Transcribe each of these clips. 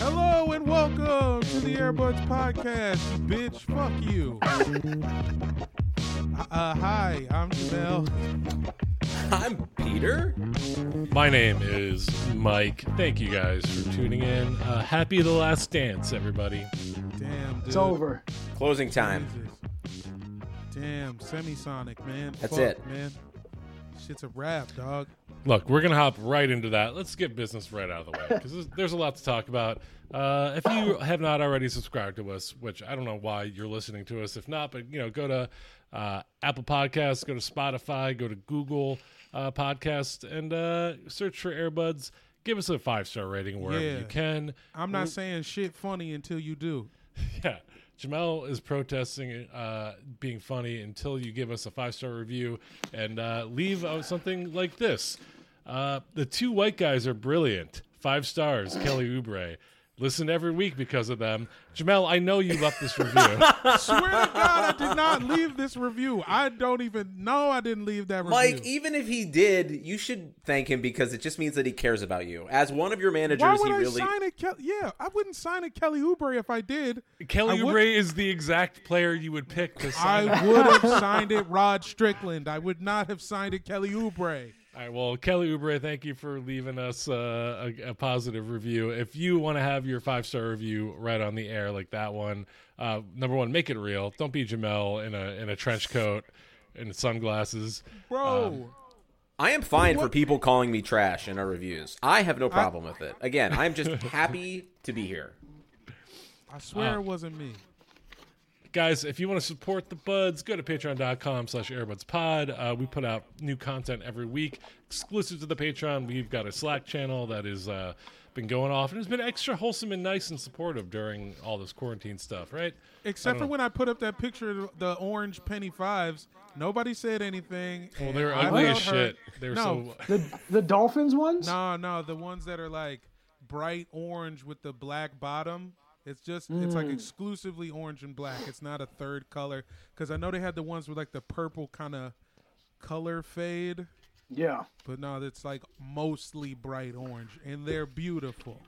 Hello and welcome to the Airbuds Podcast, bitch. Fuck you. Uh, hi, I'm Jamel. I'm Peter. My name is Mike. Thank you guys for tuning in. Uh, happy the last dance, everybody. Damn, dude. It's over. Closing time. Jesus. Damn, Semisonic, man. That's Fuck, it. man. Shit's a wrap, dog. Look, we're gonna hop right into that. Let's get business right out of the way because there's, there's a lot to talk about. Uh, if you have not already subscribed to us, which I don't know why you're listening to us, if not, but you know, go to uh, Apple Podcasts, go to Spotify, go to Google uh, Podcast, and uh, search for Airbuds. Give us a five star rating wherever Yeah. you can. I'm not saying shit funny until you do. Yeah. Jamel is protesting uh, being funny until you give us a five star review and uh, leave uh, something like this. Uh, the two white guys are brilliant. Five stars, Kelly Oubre. Listen every week because of them. Jamel, I know you left this review. Swear to God, I did not leave this review. I don't even know I didn't leave that review. Mike, even if he did, you should thank him because it just means that he cares about you. As one of your managers, Why would he I really sign it? Kel- yeah, I wouldn't sign a Kelly Oubre if I did. Kelly I would- Oubre is the exact player you would pick to sign. I would have signed it Rod Strickland. I would not have signed it Kelly Oubre. All right, well, Kelly Oubre, thank you for leaving us uh, a, a positive review. If you want to have your five star review right on the air like that one, uh, number one, make it real. Don't be Jamel in a in a trench coat and sunglasses. Bro, Um, I am fine for people calling me trash in our reviews. I have no problem with it. Again, I'm just happy to be here. I swear uh, it wasn't me. Guys, if you want to support the buds, go to patreon.com slash airbudspod. Uh, we put out new content every week, exclusive to the Patreon. We've got a Slack channel that has uh, been going off and it's been extra wholesome and nice and supportive during all this quarantine stuff, right? Except for know. when I put up that picture of the orange penny fives, nobody said anything. Well, they were I ugly as shit. They were No, so The the Dolphins ones? no, no, the ones that are like bright orange with the black bottom. It's just it's like exclusively orange and black. It's not a third color because I know they had the ones with like the purple kind of color fade, Yeah. but no, it's like mostly bright orange, and they're beautiful.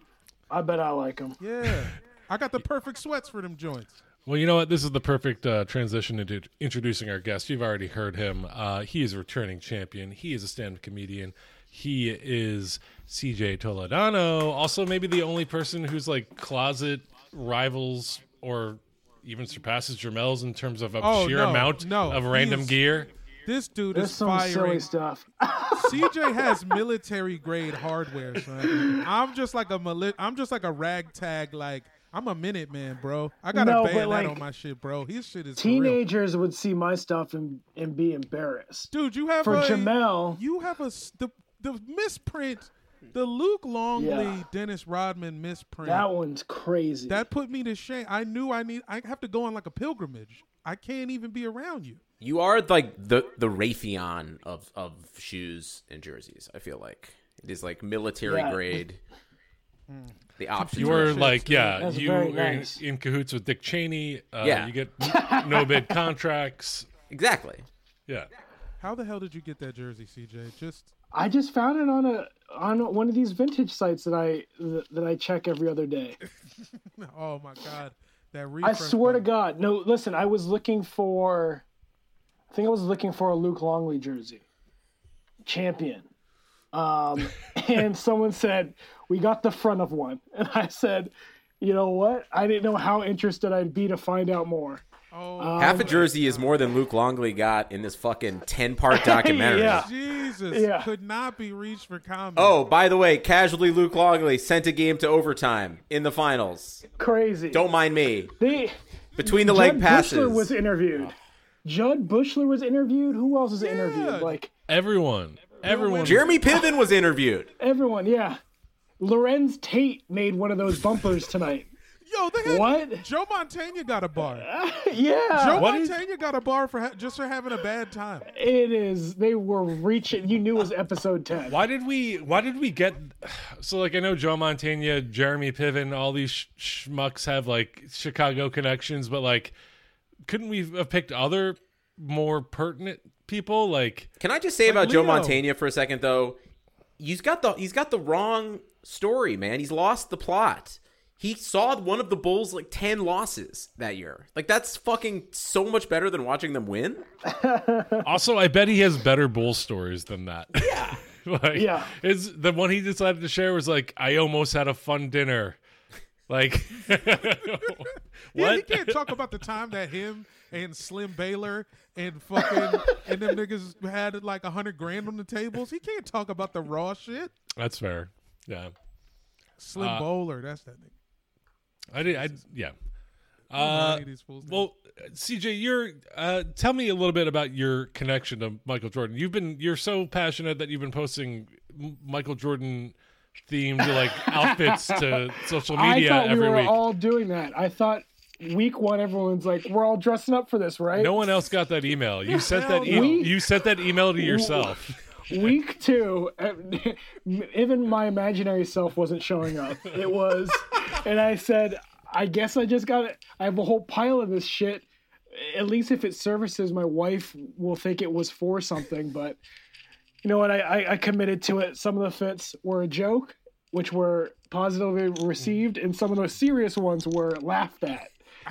I bet I like them. Yeah, I got the perfect sweats for them joints. Well, you know what? This is the perfect uh, transition into introducing our guest. You've already heard him. Uh, he is a returning champion. He is a stand-up comedian. He is CJ Toledano. Also, maybe the only person who's like closet rivals or even surpasses Jamel's in terms of a Oh, sheer no, amount no, of random is- gear. This dude There's is some silly stuff. CJ has military grade hardware, son. I'm just like a mili- I'm just like a ragtag. Like I'm a minute man, bro. I got No, a but, bayonet like, on my shit, bro. His shit is for real. Teenagers would see my stuff and, and be embarrassed. dude. You have For a, Jamel, You have a the the misprint, the Luke Longley Yeah. Dennis Rodman misprint. that one's crazy. that put me to shame. I knew I need. I have to go on like a pilgrimage. I can't even be around you. You are like the the Raytheon of of shoes and jerseys. I feel like it is like military Yeah. grade. The options. You are were like, yeah, That's you very were in, in cahoots with Dick Cheney. Uh, Yeah. You get no bid contracts. exactly. Yeah. How the hell did you get that jersey, CJ? Just I just found it on a on one of these vintage sites that I that I check every other day. oh my god, that I swear to. God, no. Listen, I was looking for. I think I was looking for a Luke Longley jersey, champion. Um, and someone said we got the front of one, and I said, you know what? I didn't know how interested I'd be to find out more. Oh, Half a jersey is more than Luke Longley got in this fucking ten part documentary. Yeah. Jesus, Yeah. could not be reached for comment. Oh, by the way, casually Luke Longley sent a game to overtime in the finals. Crazy. Don't mind me. they Between the Judd leg passes. Buechler was interviewed. Jud Buechler was interviewed. Who else was interviewed? Like Everyone, everyone. Jeremy Piven was interviewed. everyone, yeah. Larenz Tate made one of those bumpers tonight. Yo, they had What? Joe Montana got a bar. yeah. Joe What is- Montana got a bar for ha- just for having a bad time. It is. They were reaching. You knew it was episode ten. Why did we? Why did we get? So like I know Joe Montana, Jeremy Piven, all these sh- schmucks have like Chicago connections, but like, couldn't we have picked other more pertinent people? Like, Can I just say about Joe Leo. Montana for a second though? He's got the he's got the wrong story, man. He's lost the plot. He saw one of the Bulls like 10 losses that year. Like that's fucking so much better than watching them win. also I bet he has better bull stories than that. Yeah, like, Yeah. It's the one he decided to share was like, I almost had a fun dinner. Like, Yeah, he can't talk about the time that him and Slim Bouler and fucking and them niggas had like a hundred grand on the tables. He can't talk about the raw shit. That's fair. Yeah, Slim Uh, Bouler, that's that nigga. I did. I yeah. I don't know Uh, any of these fools' names. Well, CJ, you're uh, tell me a little bit about your connection to Michael Jordan. You've been you're so passionate that you've been posting Michael Jordan themed like outfits to social I media thought we were week. all doing that. I thought week one, everyone's like, we're all dressing up for this, right? no one else got that email. You sent that Hell e- no. you sent that email to yourself. Week two, even my imaginary self wasn't showing up. It was, and I said, I guess I just got it. I have a whole pile of this shit. At least if it services, my wife will think it was for something. But you know what? I, I, I committed to it. Some of the fits were a joke, which were positively received, and some of the serious ones were laughed at.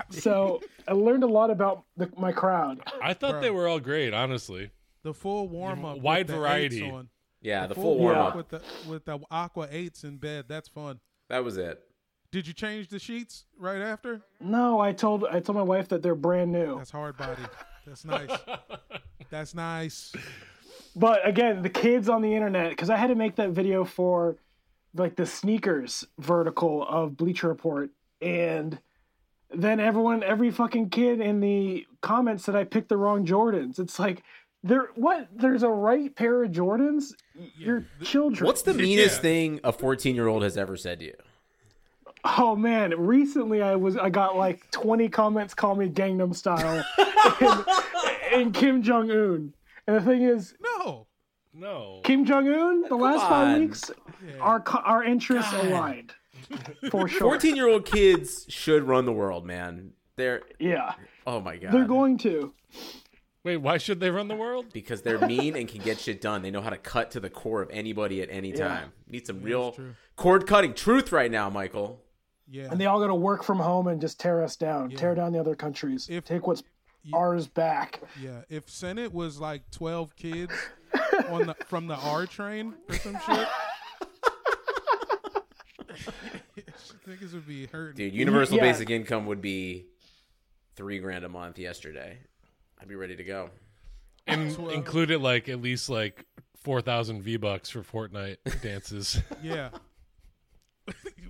So I learned a lot about the, my crowd. I thought they were all great, honestly. the full warm up, Wide with variety. eights on. Yeah, the full full warm up with the with the aqua eights in bed. That's fun. That was it. Did you change the sheets right after? No, I told I told my wife that they're brand new. That's hard body. That's nice. That's nice. But again, the kids on the internet, because I had to make that video for like the sneakers vertical of Bleacher Report, and then everyone, every fucking kid in the comments said I picked the wrong Jordans. It's like, there, what? There's a right pair of Jordans. You're children. What's the meanest thing a 14 year old has ever said to you? Oh man! Recently, I was I got like 20 comments call me Gangnam Style and, and Kim Jong Un. And the thing is, No. No. Kim Jong Un, the last on. five weeks, our our interests aligned for sure. 14 year old kids should run the world, man. They're, Yeah, oh my God. they're going to. Wait, why should they run the world? because they're mean and can get shit done. They know how to cut to the core of anybody at any time. Need some real cord cutting truth right now, Michael. Yeah. And they all got to work from home and just tear us down, tear down the other countries, If- take what's ours back. Yeah, if Senate was like twelve kids on the from the R train or some shit, niggas would be hurting. Dude, universal Yeah. basic income would be three grand a month yesterday. I'd be ready to go. And Twelve. included like at least like four thousand V bucks for Fortnite dances. Yeah.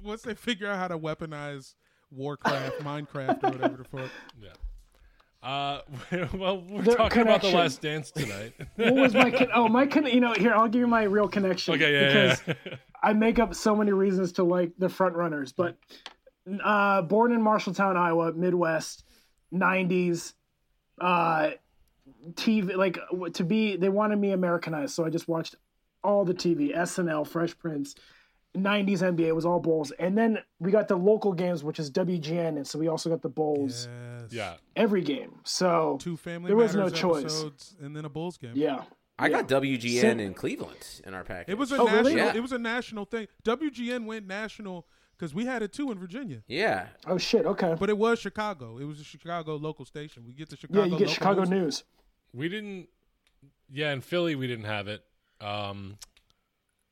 Once they figure out how to weaponize Warcraft, Minecraft, or whatever the fuck. Yeah. Uh, well, we're The talking about the last dance tonight. What was my con- oh my con- you know here I'll give you my real connection okay, yeah, because yeah. I make up so many reasons to like the front runners, but uh, born in Marshalltown, Iowa, Midwest, '90s, uh, TV like to be they wanted me Americanized, so I just watched all the TV, SNL, Fresh Prince, '90s NBA was all Bulls, and then we got the local games, which is WGN, and so we also got the Bulls Yes. yeah. every game. So Two Family There was no choice. and then a Bulls game. yeah, I got WGN Sim- in Cleveland in our package. It was a Oh, really? national. Yeah. It was a national thing. WGN went national because we had it too in Virginia, yeah. oh shit, okay, but it was Chicago. It was a Chicago local station. We get the Chicago. yeah, Chicago. you get local Chicago news. news. We didn't. Yeah, in Philly we didn't have it. Um,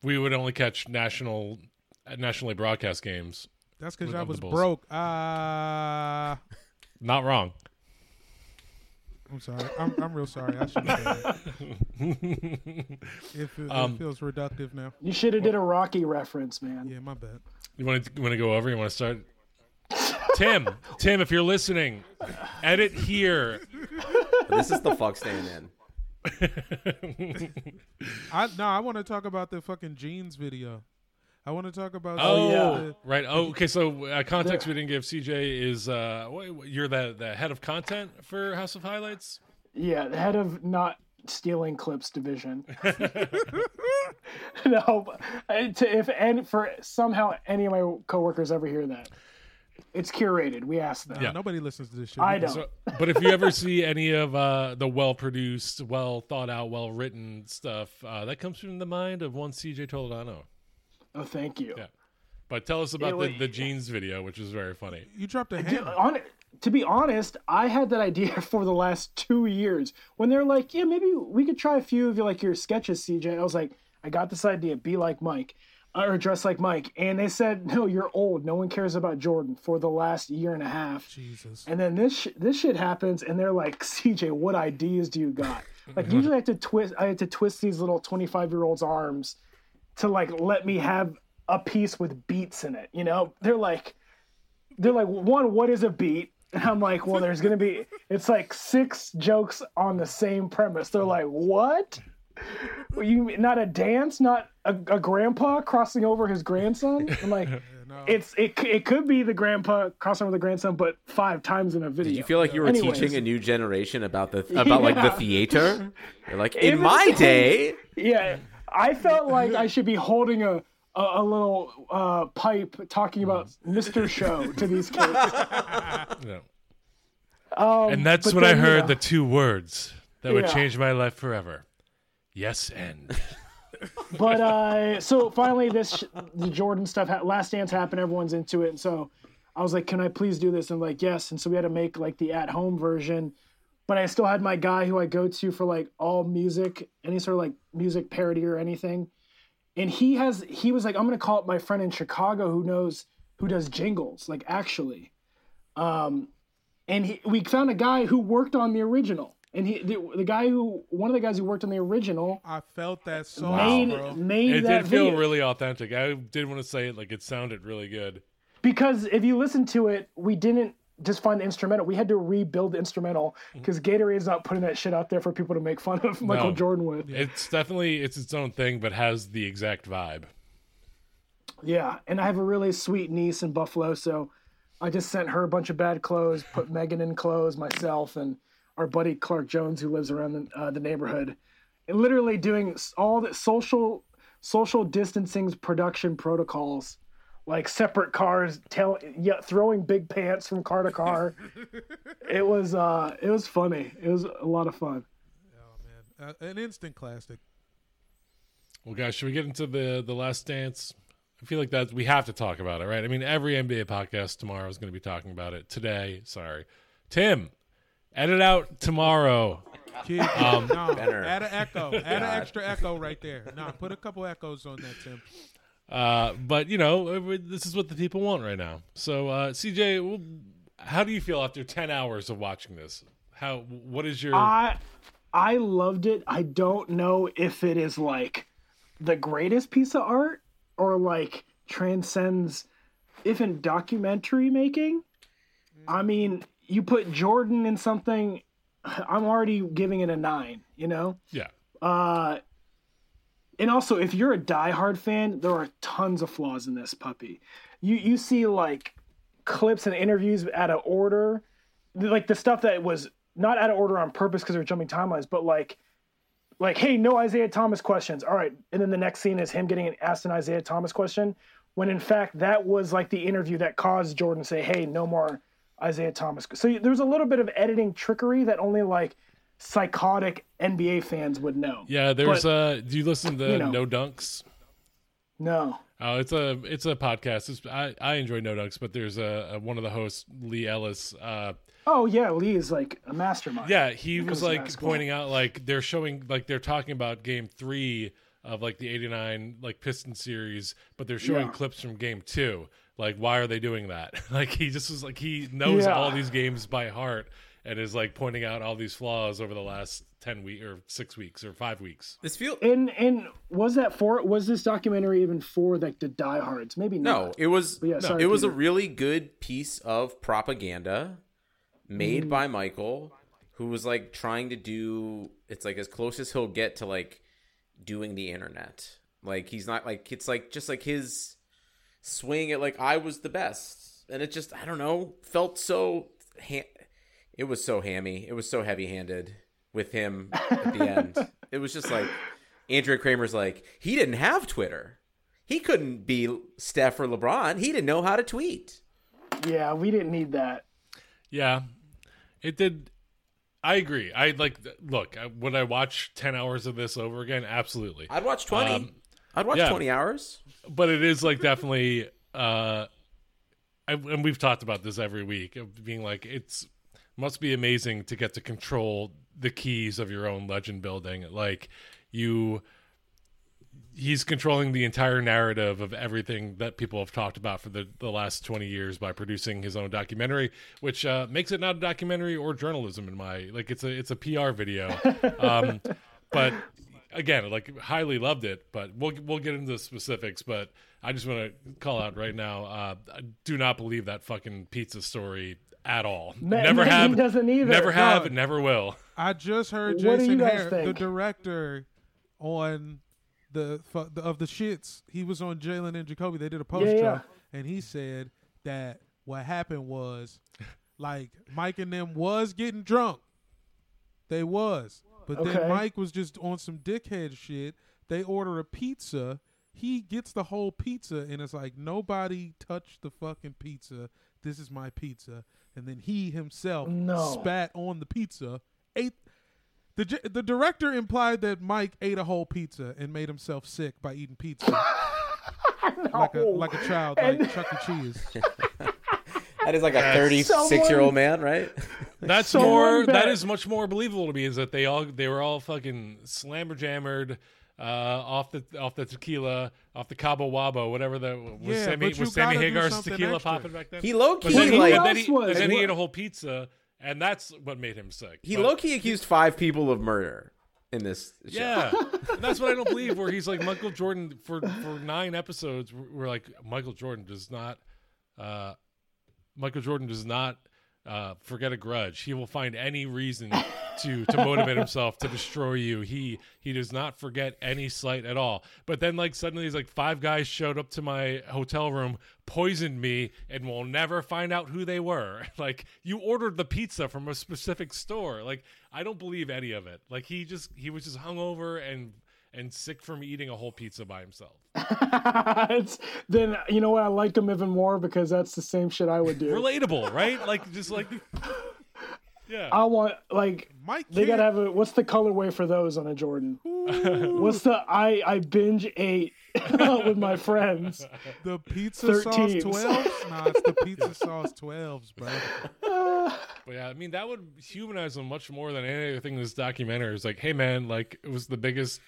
we would only catch national nationally broadcast games. That's because I was broke. Ah, Not wrong. I'm sorry. I'm I'm real sorry. I shouldn't say that. It, feel- it Um, feels reductive now. You should have did a Rocky reference, man. Yeah, my bad. You want to want to go over? You want to start? Tim, Tim, if you're listening, edit here. This is the fuck staying in. I no, I want to talk about the fucking jeans video. I want to talk about. Oh, the- right. Oh, okay. So uh, context we didn't give. CJ is uh, wait, wait, you're the the head of content for House of Highlights. Yeah, the head of not stealing clips division. no, uh, to, if and for somehow any of my coworkers ever hear that, it's curated. We ask them. Yeah. Nobody listens to this show. I don't. So, but if you ever see any of uh, the well produced, well thought out, well written stuff, uh, that comes from the mind of one CJ Toledano. Oh, thank you. Yeah. But tell us about It the, the jeans video, which is very funny. You dropped a Dude, hammer. on, to be honest, I had that idea for the last two years. When they're like, "Yeah, maybe we could try a few of your like your sketches, CJ." I was like, "I got this idea. Be like Mike, or dress like Mike." And they said, "No, you're old. No one cares about Jordan." For the last year and a half, Jesus. and then this sh- this shit happens, and they're like, "CJ, what ideas do you got?" Like usually, I have to twist. I had to twist these little twenty five year olds' arms to like let me have a piece with beats in it. You know, they're like, they're like, one, what is a beat? And I'm like, well, there's gonna be. It's like six jokes on the same premise. They're like, what? You not a dance, not a, a grandpa crossing over his grandson. I'm like, it's it. It could be the grandpa crossing over the grandson, but five times in a video. Did you feel like you were Anyways. teaching a new generation about the about like the theater? You're like, in Even my saying- day, Yeah, I felt like I should be holding a a, a little uh, pipe talking about Mr. Show to these kids. Yeah. Um, And that's but when I then, you heard know, the two words that would change my life forever. Yes, and. But uh, so finally, this the Jordan stuff, ha- Last Dance happened. Everyone's into it, and so I was like, "Can I please do this?" And like, yes. And so we had to make like the at-home version. But I still had my guy who I go to for like all music, any sort of like music parody or anything. And he has he was like, "I'm gonna call up my friend in Chicago who knows who does jingles, like actually." Um, and he, we found a guy who worked on the original, and he the, the guy who one of the guys who worked on the original I felt that sauce, made bro. made It that did feel video. really authentic. I did want to say it like it sounded really good. because if you listen to it, we didn't just find the instrumental. We had to rebuild the instrumental mm-hmm. because Gatorade's not putting that shit out there for people to make fun of Michael No. Jordan with. It's definitely it's its own thing, but has the exact vibe. Yeah, and I have a really sweet niece in Buffalo, so I just sent her a bunch of bad clothes, put Megan in clothes, myself, and our buddy Clark Jones, who lives around the, uh, the neighborhood, and literally doing all the social social distancing production protocols, like separate cars, tell, yeah, throwing big pants from car to car. it was uh, it was funny. It was a lot of fun. Oh man, uh, an instant classic. Well, guys, should we get into the the last dance? I feel like that we have to talk about it, right? I mean, every NBA podcast tomorrow is going to be talking about it. Today, sorry, Tim, edit out tomorrow. Kid, Um, no, Benner. add an echo. Add an extra echo right there. No, put a couple echoes on that, Tim. Uh, but you know, uh, this is what the people want right now. So, uh, CJ, well, how do you feel after ten hours of watching this? How? What is your? I I loved it. I don't know if it is like the greatest piece of art or like transcends if in documentary making. I mean, you put Jordan in something I'm already giving it a 9, you know? yeah, Uh and also if you're a diehard fan, there are tons of flaws in this puppy. You you see like clips and interviews out of order, like the stuff that was not out of order on purpose because they're jumping timelines, but like like hey, no Isaiah Thomas questions. All right, and then the next scene is him getting asked an Isaiah Thomas question, when in fact that was like the interview that caused Jordan to say, hey, no more Isaiah Thomas. So there's a little bit of editing trickery that only like psychotic NBA fans would know. yeah. There's But- uh, do you listen to you know. No Dunks? No. Oh, it's a it's a podcast. It's, I I enjoy No Dunks, but there's a, a one of the hosts, Leigh Ellis. Uh, Oh yeah, Leigh is like a mastermind. Yeah, he when was like pointing out like they're showing like they're talking about game three of like the '89 like Piston series, but they're showing Yeah. clips from game two. Like, why are they doing that? like, he just was like he knows Yeah. all these games by heart and is like pointing out all these flaws over the last ten week or six weeks or five weeks. This feel And and was that for was this documentary even for like the diehards? Maybe not. no, it was yeah, sorry, it was a really good piece of propaganda made Mm. by Michael, who was like trying to do it's like as close as he'll get to like doing the internet. Like he's not like it's like just like his swing at like I was the best, and it just I don't know felt so. Ha- it was so hammy. It was so heavy handed with him at the end. It was just like Andrea Kremer's like he didn't have Twitter. He couldn't be Steph or LeBron. He didn't know how to tweet. Yeah, we didn't need that. Yeah, it did. I agree. I like look. I- Would I watch ten hours of this over again? Absolutely. I'd watch twenty. Um, I'd watch yeah. twenty hours. but it is like definitely uh I, and we've talked about this every week of being like it's must be amazing to get to control the keys of your own legend building like you he's controlling the entire narrative of everything that people have talked about for the, the last 20 years by producing his own documentary which uh, makes it not a documentary or journalism in my like it's a it's a pr video um, but again like highly loved it but we'll we'll get into the specifics but i just want to call out right now uh, i do not believe that fucking pizza story at all Ma- never Megan have doesn't either. never have No. never will I just heard What Jason Hehir, the director, on the, the of the shits. He was on Jalen and Jacoby. They did a post Yeah, drop, and he said that what happened was, like Mike and them was getting drunk. They was, but Okay. then Mike was just on some dickhead shit. They order a pizza. He gets the whole pizza, and it's like nobody touched the fucking pizza. This is my pizza, and then he himself No. spat on the pizza. Ate the the director implied that Mike ate a whole pizza and made himself sick by eating pizza, like a like a child, like Chuck E. Cheese. That is like a thirty-six year old man, right? That's Someone more. bet- That is much more believable to me. Is that they all they were all fucking slammer jammered uh, off the off the tequila, off the Cabo Wabo, whatever the was Yeah, Sammy but you was Sammy gotta do Hagar's something tequila extra. popping back then. He low but key then, he, like but then, he, was? but then he ate a whole pizza, and that's what made him sick. he But- low key accused five people of murder in this. Show. Yeah, and that's what I don't believe. Where he's like Michael Jordan for for nine episodes. We're we're like Michael Jordan does not. Uh, Michael Jordan does not uh, forget a grudge. He will find any reason to to motivate himself to destroy you. He he does not forget any slight at all. But then like suddenly he's like five guys showed up to my hotel room, poisoned me, and we'll never find out who they were. Like you ordered the pizza from a specific store. Like I don't believe any of it. Like he just he was just hungover and and sick from eating a whole pizza by himself. it's, then you know what? I like him even more because that's the same shit I would do. Relatable, right? Like just like yeah. I want like Mike, they gotta have a what's the colorway for those on a Jordan? what's the I I binge ate with my friends. the pizza sauce 13s. twelves. Nah, it's the pizza sauce twelves, bro. But yeah, I mean that would humanize him much more than any other thing this documentary. is like, hey man, like it was the biggest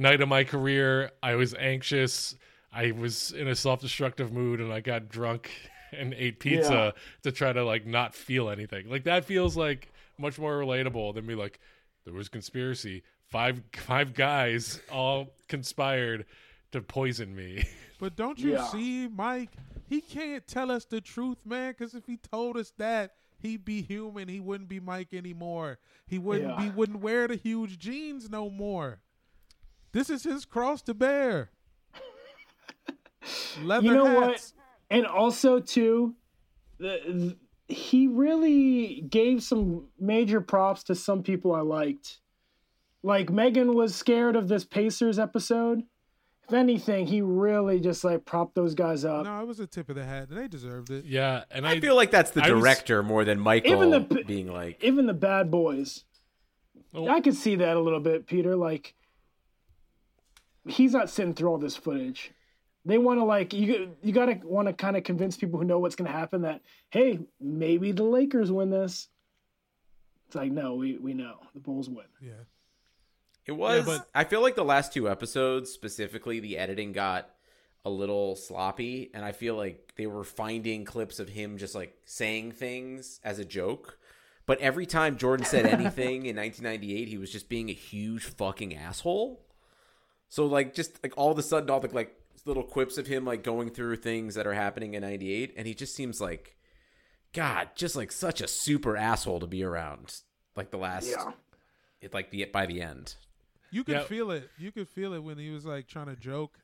night of my career. I was anxious. I was in a self-destructive mood, and I got drunk and ate pizza Yeah. to try to like not feel anything. Like that feels like much more relatable than me. like, there was conspiracy. Five five guys all conspired to poison me. But don't you Yeah. see, Mike? He can't tell us the truth, man. Because if he told us that, he'd be human. He wouldn't be Mike anymore. He wouldn't. Yeah. He wouldn't wear the huge jeans no more. This is his cross to bear. Leather You know hats. what? And also too, the, he really gave some major props to some people I liked. Like Megan was scared of this Pacers episode. If anything, he really just like propped those guys up. No, it was a tip of the hat. They deserved it. yeah, and I, I feel like that's the I was- director more than Michael Even the- being like. Even the bad boys. Oh. I could see that a little bit, Peter. Like he's not sitting through all this footage. They want to like you. You gotta want to kind of convince people who know what's gonna happen that hey, maybe the Lakers win this. It's like no, we we know the Bulls win. Yeah. It was. but- I feel like the last two episodes, specifically, the editing got a little sloppy, and I feel like they were finding clips of him just like saying things as a joke. But every time Jordan said anything in 1998, he was just being a huge fucking asshole. So like, just like all of a sudden, all the like little quips of him like going through things that are happening in '98, and he just seems like, God, just like such a super asshole to be around. Like the last, Yeah. it like the by the end. You could Yeah. feel it. You could feel it when he was like trying to joke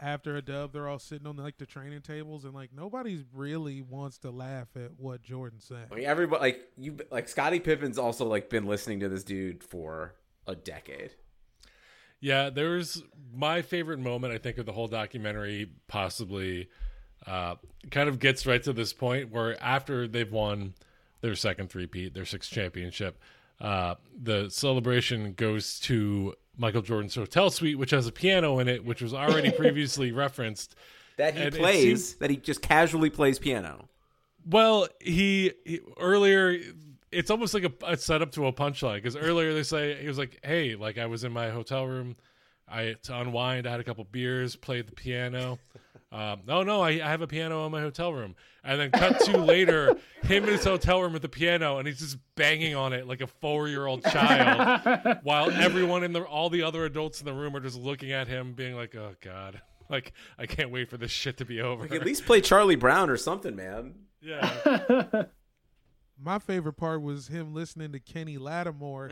after a dub. They're all sitting on like the training tables, and like nobody's really wants to laugh at what Jordan said. I mean, everybody, like you, like Scottie Pippen's also like been listening to this dude for a decade. Yeah, there was my favorite moment. I think of the whole documentary. Possibly, uh, kind of gets right to this point where after they've won their second three-peat, their sixth championship, uh, the celebration goes to Michael Jordan's hotel suite, which has a piano in it, which was already previously referenced. That he And plays, seems- that he just casually plays piano. Well, he, he earlier. It's almost like a, a setup to a punchline because earlier they say he was like, "Hey, like I was in my hotel room, I to unwind. I had a couple beers, played the piano. Um, no, no, I, I have a piano in my hotel room." And then cut to later, him in his hotel room with the piano, and he's just banging on it like a four-year-old child, while everyone in the all the other adults in the room are just looking at him, being like, "Oh God." Like I can't wait for this shit to be over. Like at least play Charlie Brown or something, man. yeah. My favorite part was him listening to Kenny Lattimore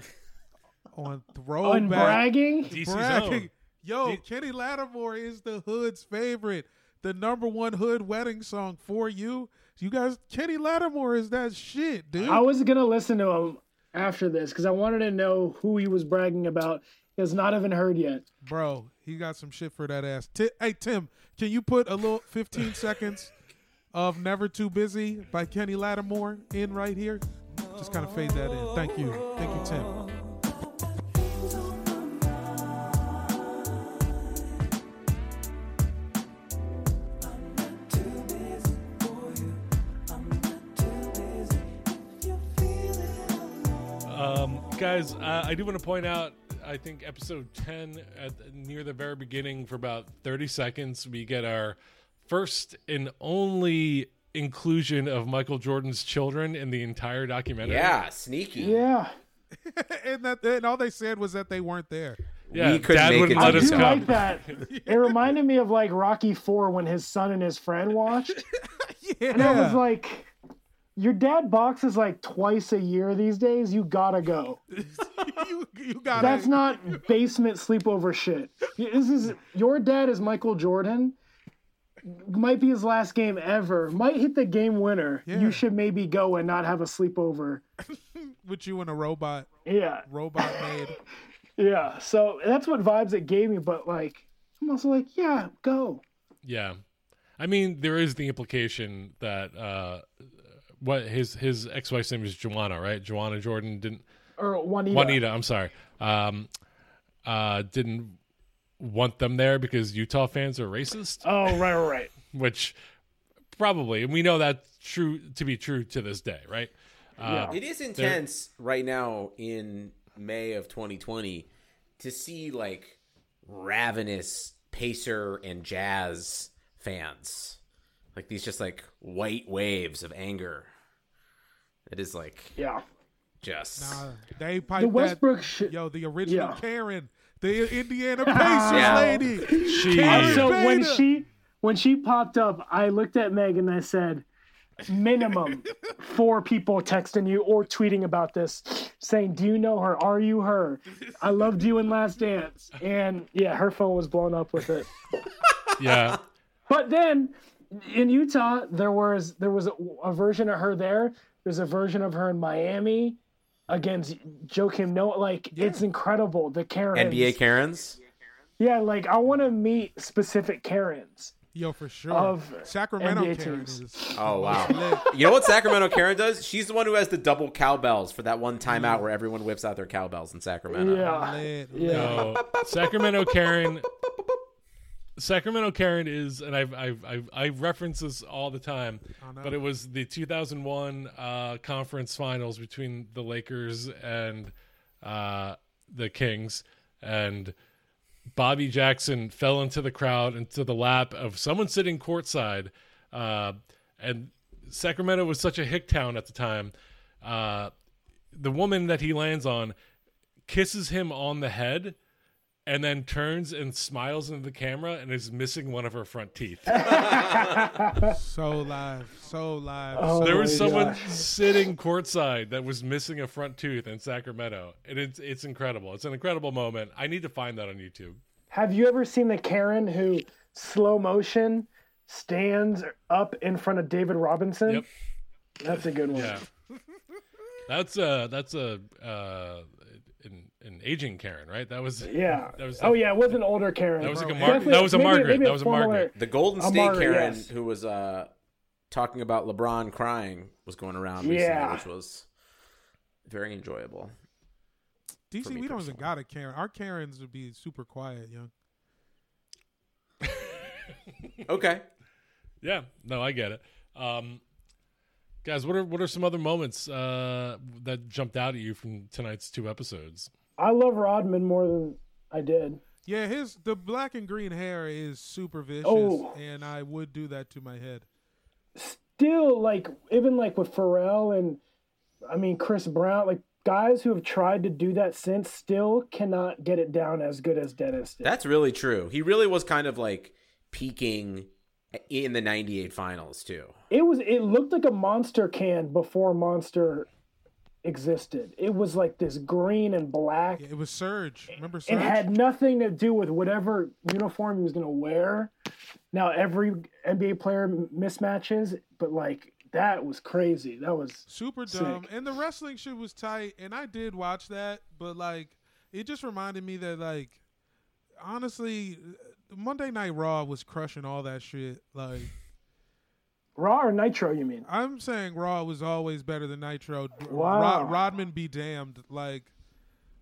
on On throwback bragging, DC's bragging. own. Yo, D- Kenny Lattimore is the hood's favorite. The number one hood wedding song for you. You guys, Kenny Lattimore is that shit, dude. I was gonna listen to him after this because I wanted to know who he was bragging about. He has not even heard yet. Bro, he got some shit for that ass. Ti- hey, Tim, can you put a little 15 seconds of Never Too Busy by Kenny Lattimore in right here? Just kind of fade that in. Thank you. Thank you, Tim. Um, guys, uh, I do want to point out. I think episode ten, at near the very beginning, for about thirty seconds, we get our first and only inclusion of Michael Jordan's children in the entire documentary. Yeah, sneaky. Yeah, and that and all they said was that they weren't there. yeah. We couldn't Dad make wouldn't it I let us do the come. like that. It reminded me of like Rocky Four when his son and his friend watched, Yeah. and I was like, "Your dad boxes like twice a year these days. You gotta go. you, you gotta. That's not basement sleepover shit. This is your dad is Michael Jordan. Might be his last game ever. Might hit the game winner. Yeah. You should maybe go and not have a sleepover. with you and a robot Yeah, robot made. yeah. So that's what vibes it gave me. But like, I'm also like, yeah, go. Yeah, I mean, there is the implication that uh, what his his ex wife's name is Joanna, right? Joanna Jordan didn't Or Juanita. Juanita, I'm sorry, um, uh, didn't want them there because Utah fans are racist, Oh, right, right, right. which probably, and we know that's true to be true to this day, right? Uh, It is intense right now in May of 2020 to see like ravenous Pacer and Jazz fans. Like these just like white waves of anger. It is like Yeah. just Uh, they piped The that- Westbrook shit. Yo, the original Yeah. Karen, the Indiana Pacers Yeah. lady. she, So when she when she popped up, I looked at Meg and I said, minimum four people texting you or tweeting about this, saying, "Do you know her? Are you her? I loved you in Last Dance." And yeah, her phone was blown up with it. yeah, But then in Utah, there was there was a, a version of her there. There's a version of her in Miami against Joakim Noah. Like it's incredible. The Karens. NBA Karens. Yeah, like I want to meet specific Karens. Yo, for sure. Of Sacramento NBA Karen teams. is. Oh wow. You know what Sacramento Karen does? She's the one who has the double cowbells for that one timeout where everyone whips out their cowbells in Sacramento. Yeah. Lit. Yeah. no, Sacramento Karen. Sacramento Karen is, and I've, I've, I've, I reference this all the time, no. but it was the 2001 uh, conference finals between the Lakers and uh, the Kings, and Bobby Jackson fell into the crowd, into the lap of someone sitting courtside, uh, and Sacramento was such a hick town at the time. Uh, the woman that he lands on kisses him on the head and then turns and smiles into the camera and is missing one of her front teeth. So live, so live. Oh there was someone gosh. sitting courtside that was missing a front tooth in Sacramento, and it's it's incredible. It's an incredible moment. I need to find that on YouTube. Have you ever seen the Karen who slow motion stands up in front of David Robinson? Yep. That's a good one. Yeah, that's a that's a uh, an, an aging Karen, right? That was Yeah. That was oh yeah, it was an older Karen. That was like a Mar- that was a maybe- Margaret. maybe that was a Margaret. The Golden State Amari, Karen yes. who was uh, talking about LeBron crying was going around recently, Yeah. which was very enjoyable. DC, for me we don't even got a Karen. Our Karens would be super quiet, young. Okay. Yeah, no, I get it. Um, guys, what are what are some other moments uh, that jumped out at you from tonight's two episodes? I love Rodman more than I did. Yeah, his the black and green hair is super vicious, Oh. and I would do that to my head. Still, like even like with Pharrell and I mean Chris Brown, like guys who have tried to do that since still cannot get it down as good as Dennis did. That's really true. He really was kind of like peaking in the 98 finals, too. it was it looked like a monster can before monster existed. It was like this green and black. Yeah, it was Surge. Remember It had nothing to do with whatever uniform he was going to wear. Now every NBA player mismatches, but like that was crazy. That was super Sick. dumb. And the wrestling shit was tight, and I did watch that, but like it just reminded me that like honestly, uh, Monday Night Raw was crushing all that shit. Like Raw or Nitro. You mean? I'm saying Raw was always better than Nitro. Wow. Rod- Rodman be damned. Like,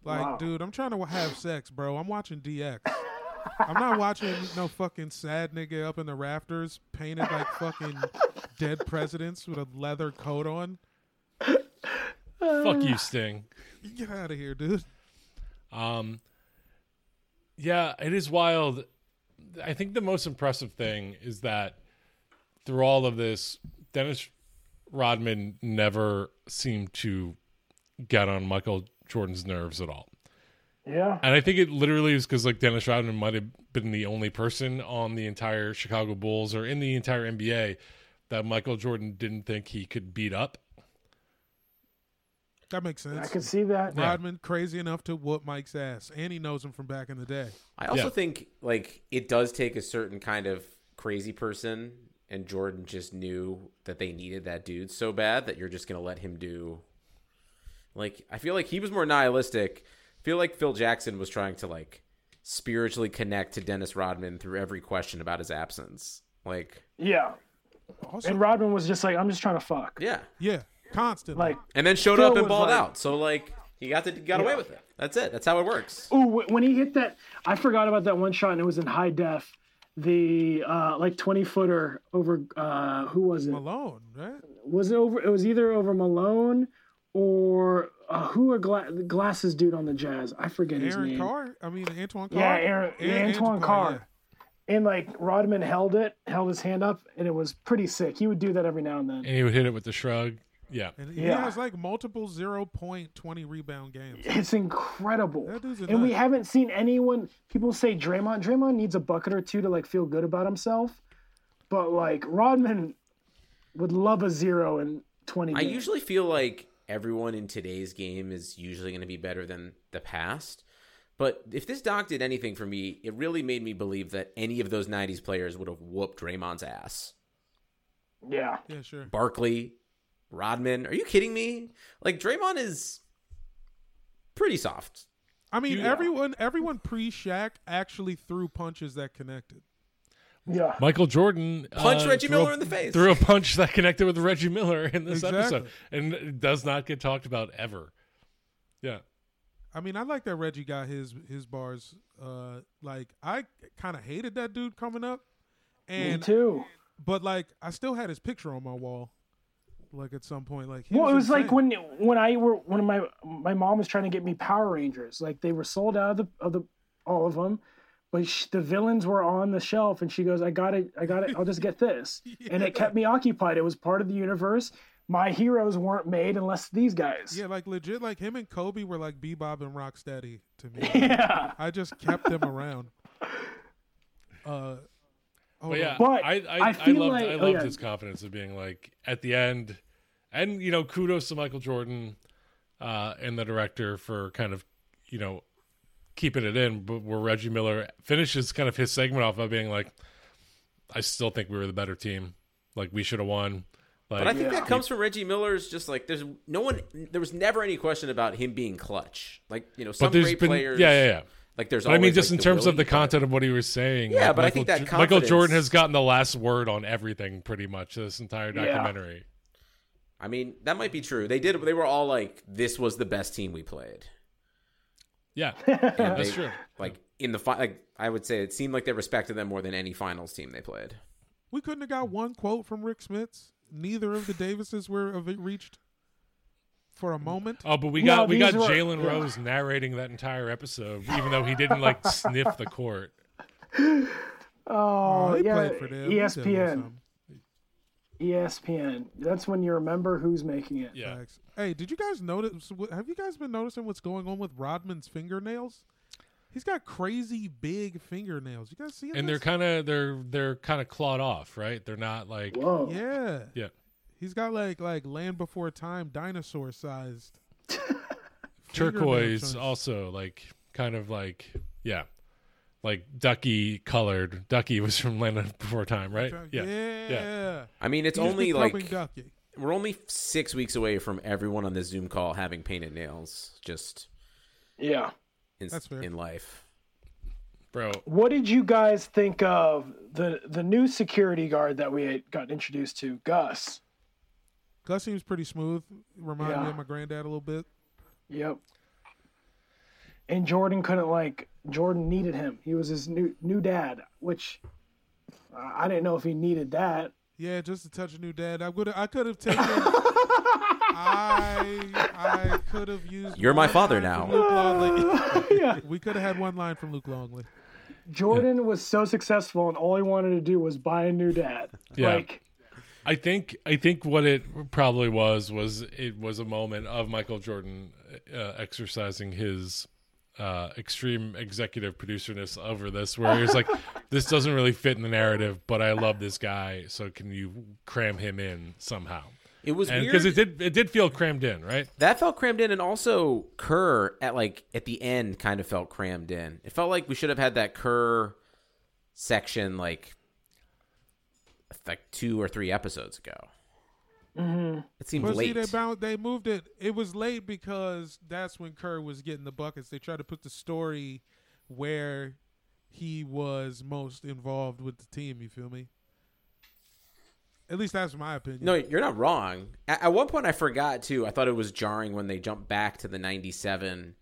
like, Wow. dude, I'm trying to have sex, bro. I'm watching DX. I'm not watching no fucking sad nigga up in the rafters painted like fucking dead presidents with a leather coat on. Fuck you, Sting. Get out of here, dude. Um, yeah, it is wild. I think the most impressive thing is that through all of this, Dennis Rodman never seemed to get on Michael Jordan's nerves at all. Yeah. And I think it literally is because like Dennis Rodman might have been the only person on the entire Chicago Bulls or in the entire NBA that Michael Jordan didn't think he could beat up. That makes sense. I can see that. Yeah. Rodman crazy enough to whoop Mike's ass, and he knows him from back in the day. I also Yeah. think like it does take a certain kind of crazy person, and Jordan just knew that they needed that dude so bad that you're just gonna let him do. Like I feel like he was more nihilistic. I feel like Phil Jackson was trying to like spiritually connect to Dennis Rodman through every question about his absence. Like Yeah. Also, And Rodman was just like, I'm just trying to fuck. yeah, yeah, constantly. Like, and then showed Phil up and balled like- out. So like he got to got away with it. That's it. That's how it works. ooh, when he hit that, I forgot about that one shot, and it was in high def. The uh, like 20 footer over, uh, who was it? Malone, right? Was it over? It was either over Malone or uh, who are gla- glasses dude on the Jazz? I forget his Aaron name. Carr. I mean Antoine Carr. Yeah, Aaron, An- yeah, Antoine Carr. And like Rodman held it, held his hand up, and it was pretty sick. He would do that every now and then. And he would hit it with the shrug. Yeah. And he Yeah. has like multiple zero point twenty rebound games. It's incredible. That and we haven't seen anyone. People say Draymond. Draymond needs a bucket or two to like feel good about himself, but like Rodman would love a zero in twenty. I usually feel like everyone in today's game is usually going to be better than the past. But if this doc did anything for me, it really made me believe that any of those 90s players would have whooped Draymond's ass. yeah. Yeah, sure. Barkley, Rodman. Are you kidding me? Like, Draymond is pretty soft. I mean, Yeah. everyone everyone pre Shaq actually threw punches that connected. Yeah. Michael Jordan Punch uh, Reggie threw a- Miller in the face. Threw a punch that connected with Reggie Miller in this Exactly. episode, and it does not get talked about ever. Yeah, I mean, I like that Reggie got his his bars. Uh, like I kind of hated that dude coming up, Me and too. but like I still had his picture on my wall. Like at some point, like he Well, it was like when when I were when my my mom was trying to get me Power Rangers. Like they were sold out of the of the all of them, but sh- the villains were on the shelf, and she goes, "I got it, I got it. I'll just get this," and it kept me occupied. It was part of the universe. My heroes weren't made unless these guys. Yeah, like legit, like him and Kobe were like Bebop and Rocksteady to me. Yeah. I just kept them around. Uh, But yeah. But I I, I I, feel loved like- I oh, loved yeah. his confidence of being like at the end, and you know kudos to Michael Jordan uh, and the director for kind of you know keeping it in, but where Reggie Miller finishes kind of his segment off by being like, I still think we were the better team, like we should have won. Like, But I think Yeah. that comes from Reggie Miller's just like there's no one there was never any question about him being clutch. Like, you know, some great been players yeah yeah yeah. Like there's But I mean, just like, in terms of the but- content of what he was saying. Yeah, like, but I Michael think that Jo- Michael Jordan has gotten the last word on everything pretty much this entire Yeah. Documentary. I mean, that might be true. They did they were all like this was the best team we played. Yeah, And that's they- true. Like in the fi- like I would say it seemed like they respected them more than any finals team they played. we couldn't have got one quote from Rick Smits. Neither of the Davises were uh, of it reached for a moment. Oh, but we No, got we got were- Jalen. Rose narrating that entire episode, even though he didn't like sniff the court. Oh, oh, he yeah, played for them. He did a little ESPN. Something. ESPN. That's when you remember who's making it. Yeah, Facts. Hey, did you guys notice? Have you guys been noticing what's going on with Rodman's fingernails? He's got crazy big fingernails. You guys see and they're kind of they're they're kind of clawed off, right? They're not like Whoa. yeah. yeah. He's got like like Land Before Time dinosaur sized turquoise also like kind of like yeah like ducky colored ducky was from land before time right Yeah. yeah yeah. I mean, it's He's only like ducky. we're only six weeks away from everyone on this Zoom call having painted nails just Yeah. in, That's fair. in life. bro What did you guys think of the the new security guard that we had got introduced to, Gus? Gus seems pretty smooth. Reminded me of my granddad a little bit. Yep. And Jordan couldn't like Jordan needed him. He was his new new dad, which uh, I didn't know if he needed that. Yeah, just to touch a new dad. I would I could have taken I I could have used You're my father now. Luke Longley. yeah. we could have had one line from Luke Longley. Jordan was so successful, and all he wanted to do was buy a new dad. Yeah. Like, i think i think what it probably was was it was a moment of michael jordan uh, exercising his uh extreme executive producerness over this where he was like this doesn't really fit in the narrative but i love this guy so can you cram him in somehow It was and because it did it did feel crammed in right that felt crammed in, and also Kerr at like at the end kind of felt crammed in. It felt like we should have had that Kerr section like like two or three episodes ago. Mm-hmm. It seemed But see, late. they bound, they moved it. It was late because that's when Kerr was getting the buckets. They tried to put the story where he was most involved with the team. You feel me? At least that's my opinion. No, you're not wrong. At, at one point, I forgot too. I thought it was jarring when they jumped back to the '97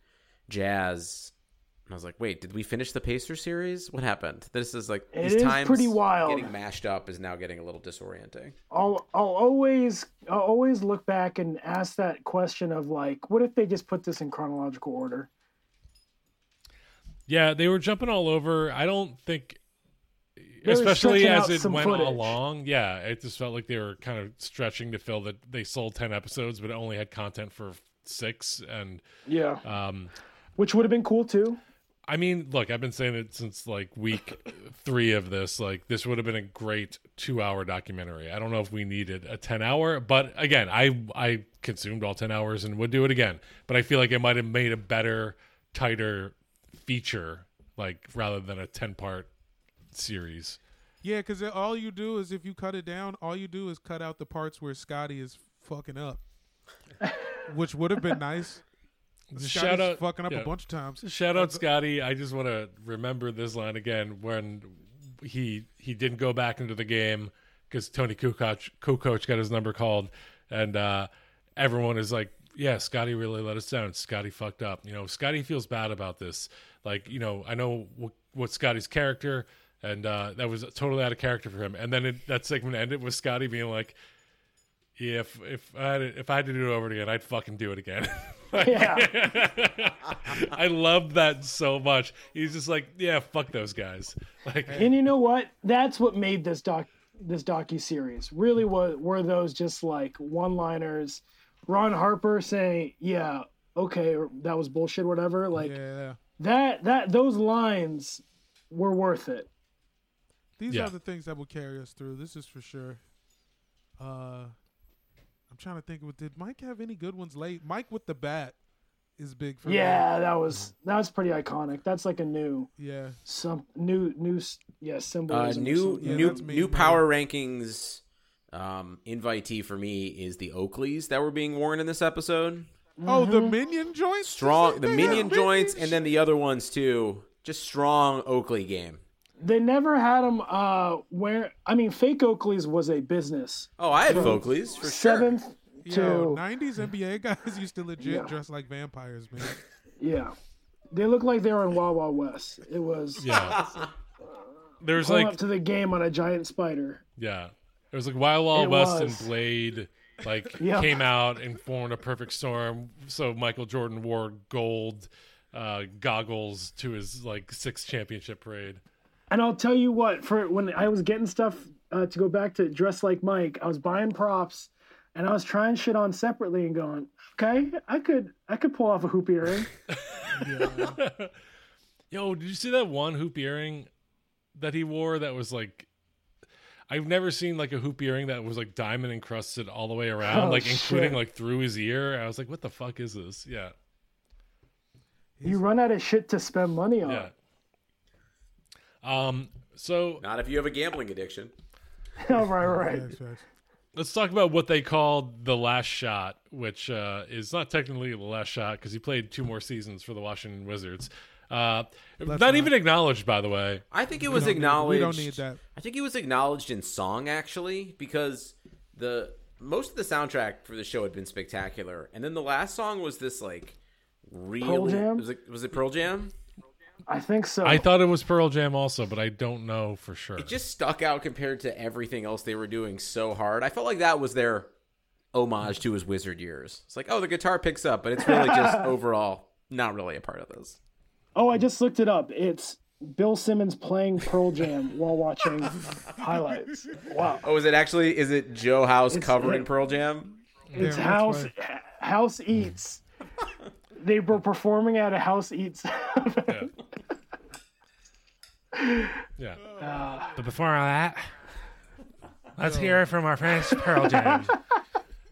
Jazz. And I was like, "Wait, did we finish the Pacer series? What happened?" This is like It these is times pretty wild. Getting mashed up is now getting a little disorienting. I'll I'll always I'll always look back and ask that question of like, what if they just put this in chronological order? Yeah, they were jumping all over. I don't think, were especially as it went footage. along. Yeah, it just felt like they were kind of stretching to fill that they sold ten episodes, but it only had content for six. And Yeah, um, which would have been cool too. I mean, look, I've been saying it since like week three of this. Like, this would have been a great two-hour documentary. I don't know if we needed a ten-hour, but again, I I consumed all ten hours and would do it again. But I feel like it might have made a better, tighter feature, like rather than a ten-part series. Yeah, because all you do is if you cut it down, all you do is cut out the parts where Scotty is fucking up, which would have been nice. Scotty's Shout out, fucking up yeah. a bunch of times. Shout out Scotty. I just want to remember this line again when he he didn't go back into the game because Toni Kukoc, Kukoc got his number called, and uh, everyone is like yeah, Scotty really let us down. Scotty fucked up. You know, Scotty feels bad about this. Like, you know, I know what, what Scotty's character, and uh, that was totally out of character for him. And then it, that segment ended with Scotty being like, "Yeah, if if I had to, if I had to do it over again, I'd fucking do it again." Yeah. I loved that so much. He's just like, "Yeah, fuck those guys." Like, And you know what? That's what made this doc this docu series really was were those just like one liners. Ron Harper saying, "Yeah, okay, or that was bullshit, whatever." Like yeah. that that those lines were worth it. These Yeah. are the things that will carry us through. This is for sure. Uh, I'm trying to think. of Did Mike have any good ones late? Mike with the bat is big for me. Yeah, that was that was pretty iconic. That's like a new Yeah. some new new s- yeah Uh, symbolism. or new. Yeah, new that's me, new man. power rankings um, invitee for me is the Oakleys that were being worn in this episode. Oh, the Mm-hmm. minion joints. Strong, the minion joints, minions? and then the other ones too. Just strong Oakley game. They never had them uh where I mean fake Oakleys was a business. Oh, I had Oakleys for sure. Seventh Yo, to 90s NBA guys used to legit Yeah. dress like vampires, man. yeah. They looked like they were in Wild Wild West. It was yeah. There's pulling like up to the game on a giant spider. Yeah. It was like Wild Wild It West was. and Blade like Yeah. came out and formed a perfect storm. So Michael Jordan wore gold uh, goggles to his like sixth championship parade. And I'll tell you what, for when I was getting stuff uh, to go back to dress like Mike, I was buying props and I was trying shit on separately and going, okay, I could I could pull off a hoop earring. Yo, did you see that one hoop earring that he wore that was like I've never seen like a hoop earring that was like diamond encrusted all the way around, Oh, like including shit. like through his ear. I was like, what the fuck is this? Yeah. you run out of shit to spend money on. Yeah. Um so Not if you have a gambling addiction. oh, right, right. Facts, facts. Let's talk about what they called the last shot, which uh, is not technically the last shot because he played two more seasons for the Washington Wizards. Uh, not, not. even acknowledged, by the way. I think it was don't need- we don't need that. I think it was acknowledged in song actually because the most of the soundtrack for the show had been spectacular, and then the last song was this like really Jam? Was, it, was it Pearl Jam? I think so. I thought it was Pearl Jam also, but I don't know for sure. It just stuck out compared to everything else they were doing so hard. I felt like that was their homage to his wizard years. It's like, oh, the guitar picks up, but it's really just overall not really a part of this. Oh, I just looked it up. It's Bill Simmons playing Pearl Jam while watching highlights. Wow. Oh, is it actually? Is it Joe House It's- covering it- Pearl Jam? It's Damn, House that's House Eats. they were performing at a House Eats. yeah. Uh, But before all that, let's hear it from our friends Pearl Jam.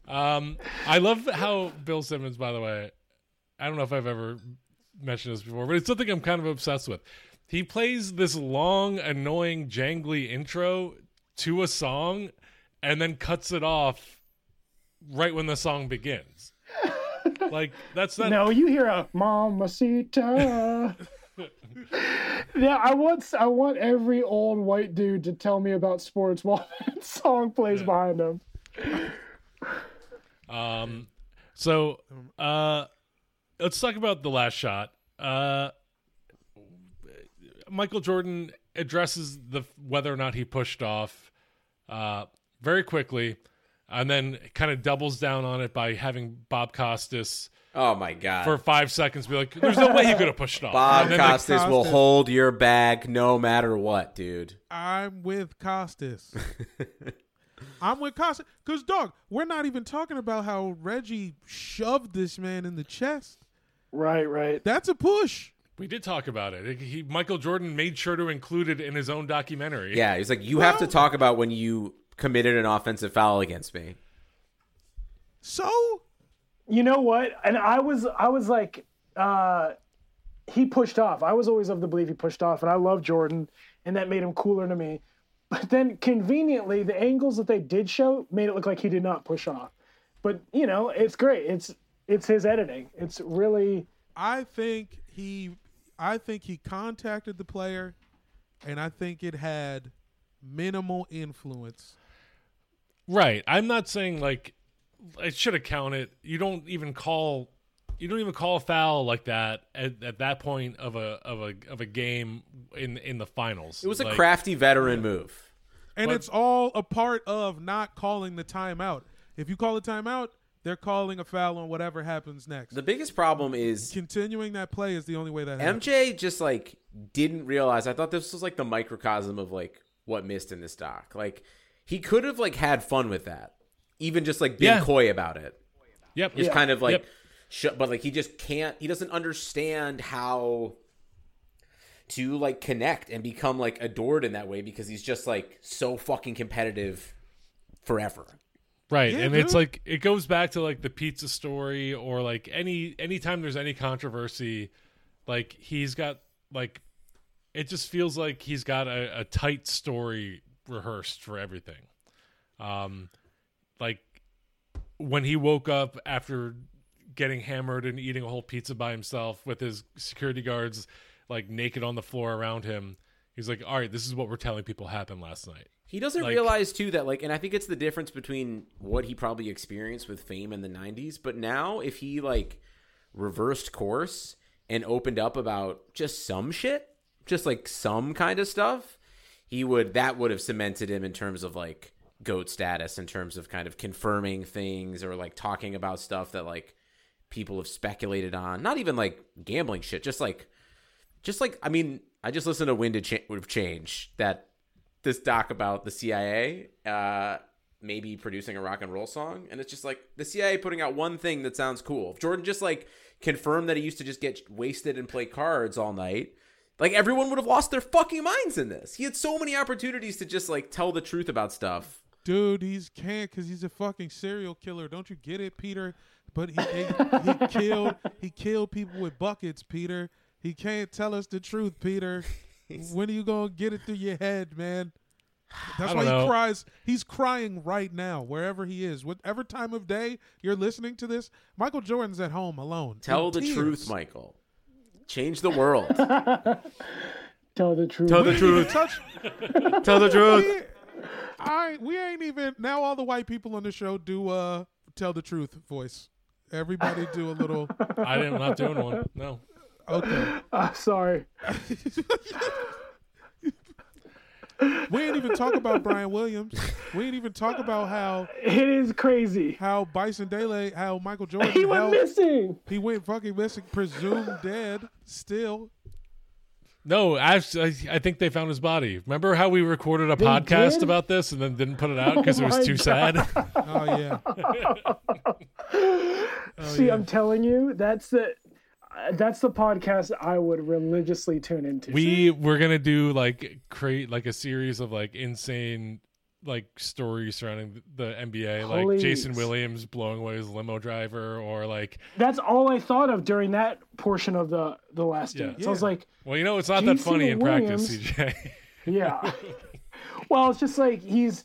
um, I love how Bill Simmons, by the way, I don't know if I've ever mentioned this before, but it's something I'm kind of obsessed with. He plays this long, annoying, jangly intro to a song and then cuts it off right when the song begins. like that's not no, you hear a Mamacita. yeah, I want I want every old white dude to tell me about sports while that song plays behind him. Um, so uh, let's talk about the last shot. Uh, Michael Jordan addresses the whether or not he pushed off uh, very quickly, and then kind of doubles down on it by having Bob Costas Oh my god! for five seconds be like, "There's no way he could have pushed off." Bob And then they- Costas will hold your bag no matter what, dude. I'm with Costas. I'm with Costas. Because, dog, we're not even talking about how Reggie shoved this man in the chest. Right, right. That's a push. we did talk about it. He, Michael Jordan made sure to include it in his own documentary. Yeah, he's like, you have to talk about when you committed an offensive foul against me. So, You know what? And I was I was like, uh, he pushed off. I was always of the belief he pushed off, and I love Jordan, and that made him cooler to me. But then conveniently, the angles that they did show made it look like he did not push off. But you know, it's great. It's it's his editing. It's really I think he I think he contacted the player and I think it had minimal influence. Right. I'm not saying like it should have counted. You don't even call you don't even call a foul like that at, at that point of a of a of a game in in the finals. It was a crafty veteran move. And But- it's all a part of not calling the timeout. If you call a timeout, they're calling a foul on whatever happens next. The biggest problem is Continuing that play is the only way that happens. MJ just like didn't realize. I thought this was like the microcosm of like what missed in this doc. Like he could have like had fun with that, even just like being Yeah. coy about it. Yep. Just kind of like, Yep. sh- but like he just can't. He doesn't understand how to like connect and become like adored in that way because he's just like so fucking competitive forever. Right. Yeah, and it's like it goes back to like the pizza story or like any anytime there's any controversy, like he's got like it just feels like he's got a, a tight story rehearsed for everything. Um like when he woke up after getting hammered and eating a whole pizza by himself with his security guards like naked on the floor around him, he's like, "All right, this is what we're telling people happened last night." He doesn't Like- realize too that like, and I think it's the difference between what he probably experienced with fame in the '90s, but now if he like reversed course and opened up about just some shit, just like some kind of stuff, he would that would have cemented him in terms of like goat status, in terms of kind of confirming things or like talking about stuff that like people have speculated on. Not even like gambling shit, just like just like I mean, I just listened to Wind of Cha- of Change that this doc about the CIA uh, maybe producing a rock and roll song, and it's just like the CIA putting out one thing that sounds cool. If Jordan just like confirmed that he used to just get wasted and play cards all night, like everyone would have lost their fucking minds in this. He had so many opportunities to just like tell the truth about stuff. Dude, he's can't because he's a fucking serial killer. Don't you get it, Peter? But he, he, he killed he killed people with buckets, Peter. He can't tell us the truth, Peter. when are you gonna get it through your head, man? That's I why he know. cries. He's crying right now, wherever he is, whatever time of day you're listening to this. Michael Jordan's at home alone. Tell the tears. truth, Michael. Change the world. Tell the truth. Tell the We didn't even truth. touch. Tell the truth. We, I we ain't even now. All the white people on the show do uh tell the truth voice. Everybody do a little. I didn't, I'm not doing one. No. Okay. Ah, sorry. We ain't even talk about Brian Williams. We ain't even talk about how It is crazy. how Bison Dele, how Michael Jordan He went held- missing. he went fucking missing, presumed dead. Still, No, I, I think they found his body. Remember how we recorded a They podcast did? about this and then didn't put it out because it Oh was too God. sad? oh yeah, Oh, See, yeah. I'm telling you, that's the uh, that's the podcast I would religiously tune into. we were gonna do like create like a series of like insane like stories surrounding the NBA, like Jason Williams blowing away his limo driver, or like, That's all I thought of during that portion of the the last Yeah. dance. I was like, well, you know, it's not that Jason funny in practice, CJ. yeah. well, it's just like he's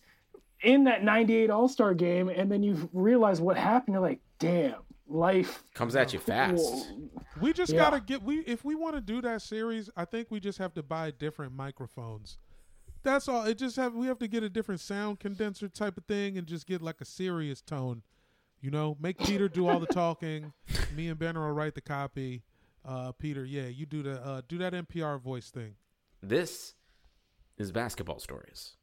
in that '98 All Star game, and then you realize what happened. You're like, damn, life. Comes at you fast. we just Yeah. gotta get we if we want to do that series. I think we just have to buy different microphones. That's all. It just have we have to get a different sound condenser type of thing and just get like a serious tone. You know, make Peter do all the talking. Me and Ben will write the copy. Uh, Peter, yeah, you do the uh, do that NPR voice thing. This is basketball stories.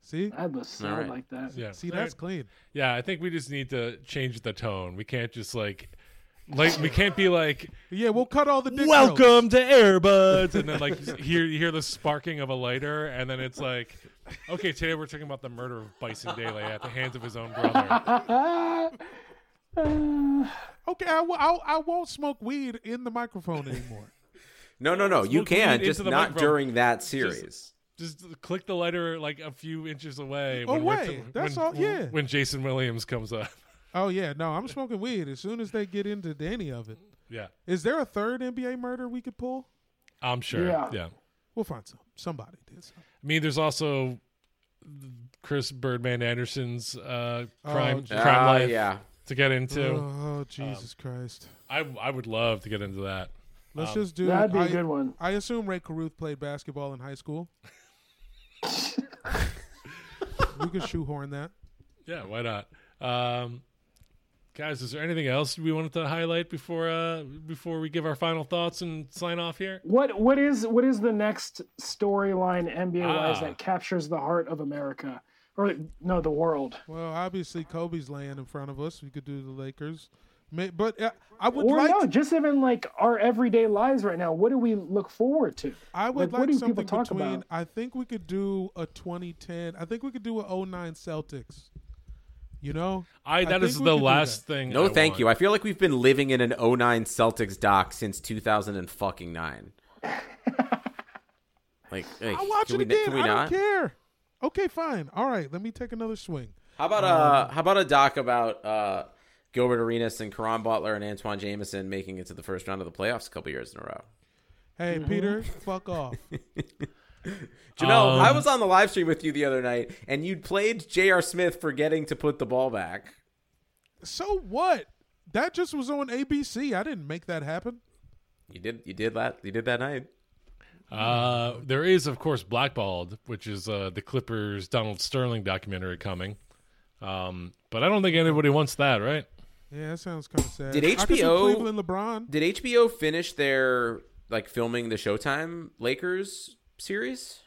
See, I'd sound All right. like that. Yeah, see, that's clean. yeah. I think we just need to change the tone. We can't just like, like we can't be like, Yeah, we'll cut all the dick jokes. "Welcome to Airbuds," and then like hear you hear the sparking of a lighter, and then it's like, okay, today we're talking about the murder of Bison Dele at the hands of his own brother. Okay, I, w- I'll, I won't smoke weed in the microphone anymore. No, no, no. You Smoke can weed just into the not microphone. during that series. Just click the lighter like a few inches away. Oh, away. we're That's when, all- yeah. When Jason Williams comes up. Oh yeah, no, I'm smoking weed as soon as they get into any of it. Yeah, Is there a third NBA murder we could pull? I'm sure. Yeah. yeah. We'll find some. Somebody did. Something. I mean, there's also Chris Birdman Anderson's uh, crime Oh, crime Ah, life yeah. to get into. Oh, Jesus Christ! I I would love to get into that. Let's um, just do. That'd be I, a good one. I assume Rae Carruth played basketball in high school. we could shoehorn that. Yeah, why not? Um, guys, is there anything else we wanted to highlight before uh before we give our final thoughts and sign off here? What what is what is the next storyline NBA wise Ah. that captures the heart of America or no the world? Well, obviously Kobe's laying in front of us. We could do the Lakers, May, but uh, I would Or like no, just even like our everyday lives right now. What do we look forward to? I would Like, what like, do people something talk between. about? I think we could do a 2010. I think we could do a 09 Celtics. You know, I that think is the last thing. No, I thank want. you. I feel like we've been living in an 09 Celtics doc since 2009. like, hey, I'll watch can it we, again. Can we I not? don't care. Okay, fine. All right, let me take another swing. How about uh how about a doc about uh Gilbert Arenas and Caron Butler and Antawn Jamison making it to the first round of the playoffs a couple years in a row? Hey, Mm-hmm. Peter, fuck off. Jamel, Um, I was on the live stream with you the other night, and you played J.R. Smith forgetting to put the ball back. So what? That just was on ABC. I didn't make that happen. You did, you did that, you did that night. Uh, there is, of course, Blackballed, which is uh, the Clippers Donald Sterling documentary coming. Um, but I don't think anybody wants that, right? Yeah, that sounds kind of sad. Did I could do HBO Cleveland LeBron? Did HBO finish their like filming the Showtime Lakers series?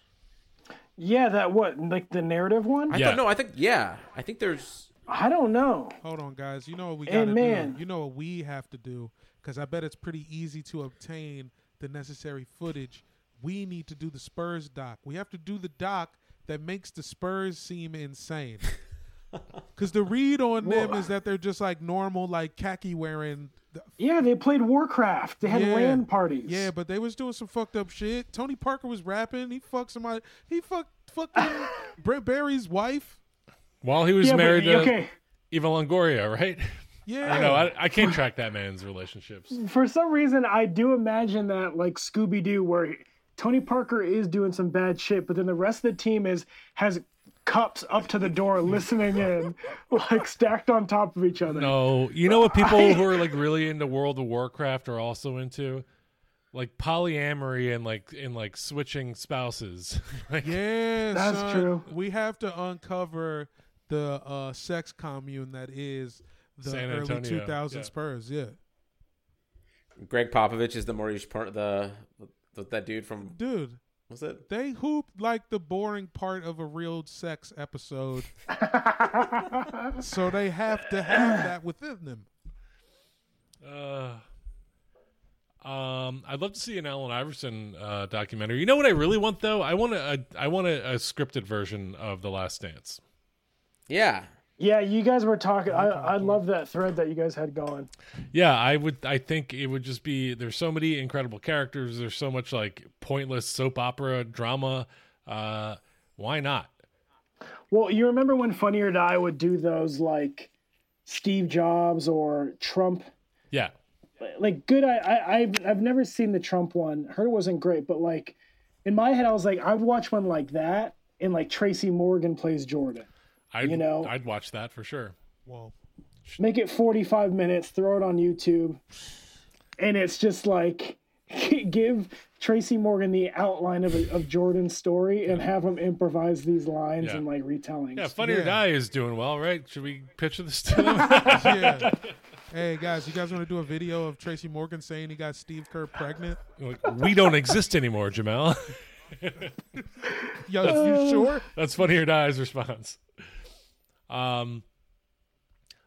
Yeah, that what like the narrative one? I Yeah. thought no, I think yeah, I think there's I don't know. Hold on, guys. You know what we got to man. do. You know what we have to do because I bet it's pretty easy to obtain the necessary footage. We need to do the Spurs doc. We have to do the doc that makes the Spurs seem insane. Because the read on them is that they're just like normal, like khaki wearing. Yeah, they played Warcraft. They had Yeah. LAN parties. Yeah, but they was doing some fucked up shit. Tony Parker was rapping. He fucked somebody. He fucked fucking Brent Barry's wife. While he was Yeah, but- married to okay. Eva Longoria, right? Yeah, I know. I, I can't track that man's relationships. For some reason, I do imagine that like Scooby Doo, where Tony Parker is doing some bad shit, but then the rest of the team is has cups up to the door, listening in, like stacked on top of each other. No, you know what people who are like really into World of Warcraft are also into? Like polyamory and like in like switching spouses. like, Yeah, That's son, true. We have to uncover the uh, sex commune that is the San early 2000 yeah. Spurs. Yeah, Gregg Popovich is the Maurice per- the, the that dude from dude, what's it? they hoop like the boring part of a real sex episode, so they have to have that within them. Uh, um, I'd love to see an Allen Iverson uh, documentary. You know what I really want though? I want a, I want a, a scripted version of The Last Dance. Yeah, Yeah, you guys were talking. I, I love that thread that you guys had going. Yeah, I would. I think it would just be. There's so many incredible characters. There's so much like pointless soap opera drama. Uh, why not? Well, you remember when Funny or Die would do those like Steve Jobs or Trump Yeah, like good I, I I've I've never seen the Trump one. Heard it wasn't great, but like in my head I was like I'd watch one like that and like Tracy Morgan plays Jordan. I'd, You know- I'd watch that for sure. Well, Make it 45 minutes, throw it on YouTube. And it's just like give Tracy Morgan the outline of, a, of Jordan's story and have him improvise these lines Yeah. and like retellings. Yeah, Funny or Yeah. Die is doing well, right? Should we pitch this to them? yeah. hey guys, you guys want to do a video of Tracy Morgan saying he got Steve Kerr pregnant? Like, we don't exist anymore, Jamel. Yo, you sure? That's Funny or Die's response. Um,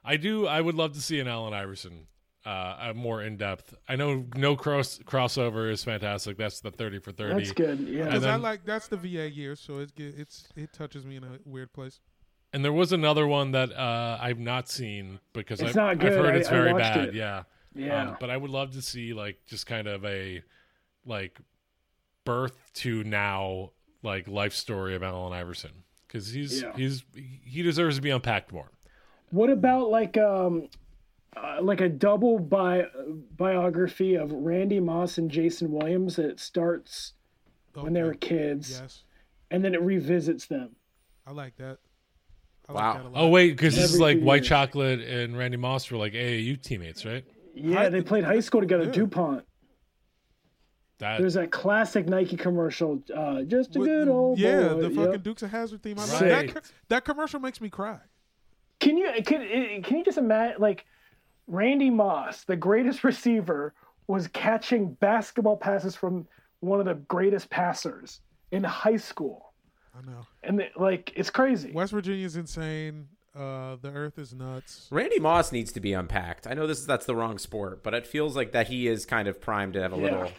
I do. I would love to see an Allen Iverson, uh, more in depth. I know no cross crossover is fantastic. That's the thirty for thirty. That's good. Yeah. Because I like that's the VA year, so it's get- it's it touches me in a weird place. And there was another one that uh, I've not seen because I've, not I've heard I- it's I very watched bad. it. Yeah, Yeah. Um, but I would love to see like just kind of a like birth to now like life story of Allen Iverson because he's Yeah. he's he deserves to be unpacked more. What about like um uh, like a double bi- biography of Randy Moss and Jason Williams that starts when they were kids Yes, and then it revisits them. I like that. I Wow. Like that a lot. Oh wait, because this is like White years. Chocolate and Randy Moss were like AAU teammates, right? Yeah, they played high school together. Yeah. DuPont. That There's that classic Nike commercial. Uh, just a With- good old yeah, boy. the Yep. fucking Dukes of Hazzard theme. I Right. that. That commercial makes me cry. Can you can can you just imagine like Randy Moss, the greatest receiver, was catching basketball passes from one of the greatest passers in high school. I know. And it- like it's crazy. West Virginia's insane. Uh, the Earth is nuts. Randy Moss needs to be unpacked. I know this is that's the wrong sport, but it feels like that he is kind of primed to have a little.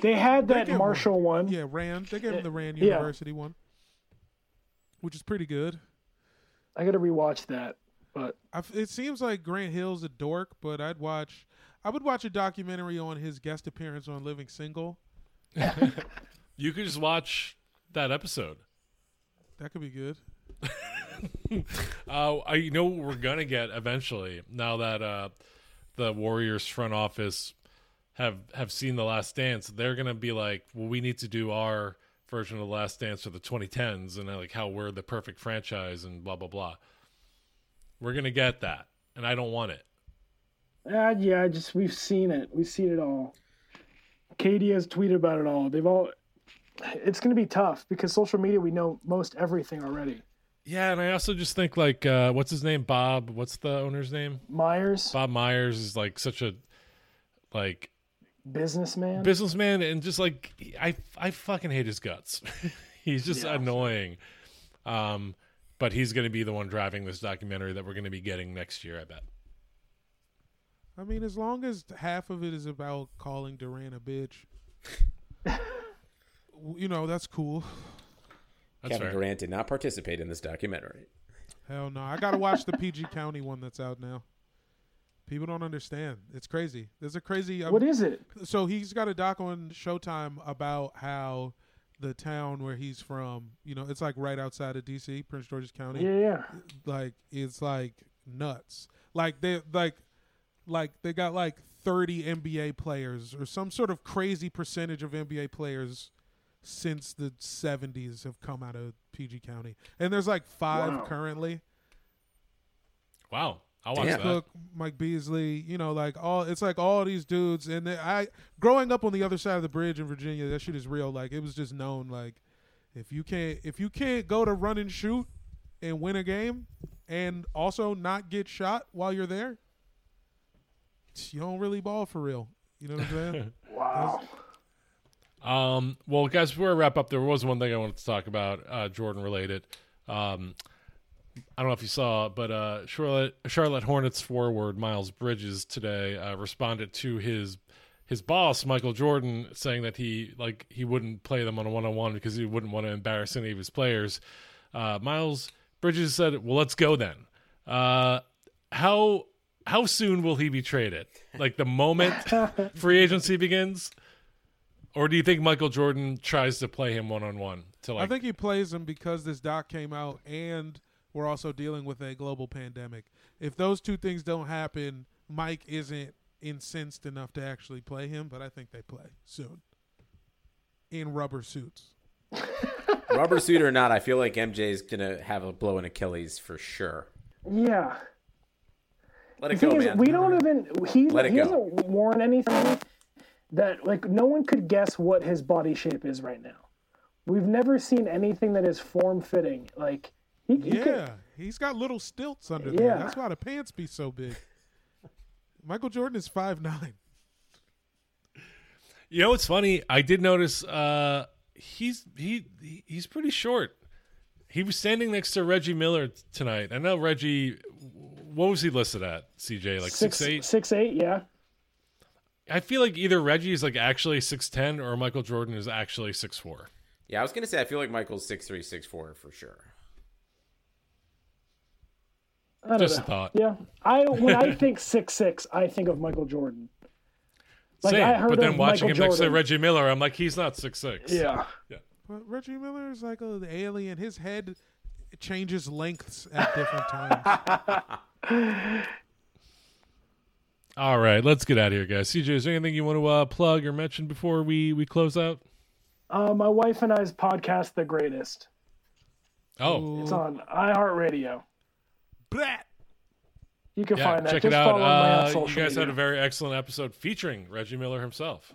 They had that get Marshall one. Yeah, Rand. They gave him the Rand Yeah. University one, which is pretty good. I got to rewatch that. But I f it seems like Grant Hill's a dork, but I'd watch. I would watch a documentary on his guest appearance on Living Single. You could just watch that episode. That could be good. Uh, I you know what we're gonna get eventually now that uh, the Warriors front office have have seen the Last Dance. They're gonna be like, well, we need to do our version of the Last Dance for the 2010s, and like how we're the perfect franchise and blah blah blah. We're gonna get that, and I don't want it. uh, yeah, I just we've seen it. We've seen it all. KD has tweeted about it all. They've all. It's going to be tough because social media we know most everything already. Yeah, and I also just think like, uh, what's his name? Bob. What's the owner's name? Myers, Bob Myers is like such a like businessman. businessman and just like I I fucking hate his guts. he's just annoying. Um but he's going to be the one driving this documentary that we're going to be getting next year, I bet. I mean, as long as half of it is about calling Durant a bitch, you know that's cool. That's Kevin fair. Durant did not participate in this documentary. Hell no, I gotta watch the PG County one that's out now. People don't understand. It's crazy. There's a crazy. um, what is it? so he's got a doc on Showtime about how the town where he's from, you know, it's like right outside of DC, Prince George's County. Yeah, yeah. Like it's like nuts. Like they like like they got like 30 NBA players or some sort of crazy percentage of NBA players since the 70s have come out of PG County. And there's like 5 Wow. currently. Wow. I'll watch Damn. that. Cook, Mike Beasley, you know, like all it's like all these dudes, and they, I growing up on the other side of the bridge in Virginia, that shit is real. Like it was just known, like if you can't if you can't go to run and shoot and win a game, and also not get shot while you're there, you don't really ball for real. You know what I'm saying? Wow. Um, well, guys, before I wrap up, there was one thing I wanted to talk about, uh, Jordan related. Um, I don't know if you saw, but uh, Charlotte Charlotte Hornets forward Miles Bridges today uh, responded to his his boss Michael Jordan saying that he like he wouldn't play them on a one on one because he wouldn't want to embarrass any of his players. Uh, Miles Bridges said, "Well, let's go then." Uh, how how soon will he be traded? Like the moment free agency begins, or do you think Michael Jordan tries to play him one on one like? I think he plays him because this doc came out and we're also dealing with a global pandemic. If those two things don't happen, Mike isn't incensed enough to actually play him, but I think they play soon. In rubber suits. Rubber suit or not, I feel like MJ's gonna have a blow in Achilles for sure. Yeah. Let The it go, thing is, man. we don't even he Let it he go. hasn't worn anything that like no one could guess what his body shape is right now. We've never seen anything that is form fitting. Like he, he Yeah, could, he's got little stilts under Yeah. there. That's why the pants be so big. Michael Jordan is five nine. You know what's funny? I did notice uh, he's he he- he's pretty short. He was standing next to Reggie Miller t- tonight. I know Reggie. What was he listed at? CJ like six, eight. six eight, yeah. I feel like either Reggie is like actually six ten or Michael Jordan is actually six four. Yeah, I was gonna say I feel like Michael's six three, six four for sure. I Just know. a thought. Yeah, I when I think six six, I think of Michael Jordan. Like Same. I heard but then watching Michael him next to Reggie Miller, I'm like, he's not six six. Yeah, But Reggie Miller is like an alien. His head changes lengths at different times. All right, let's get out of here, guys. CJ, is there anything you want to uh, plug or mention before we we close out? uh, my wife and I's podcast, The Greatest. Oh, It's on iHeartRadio. Blah. You can yeah, find that. check Just it out. follow me on Uh, you social guys had a very excellent episode featuring Reggie Miller himself.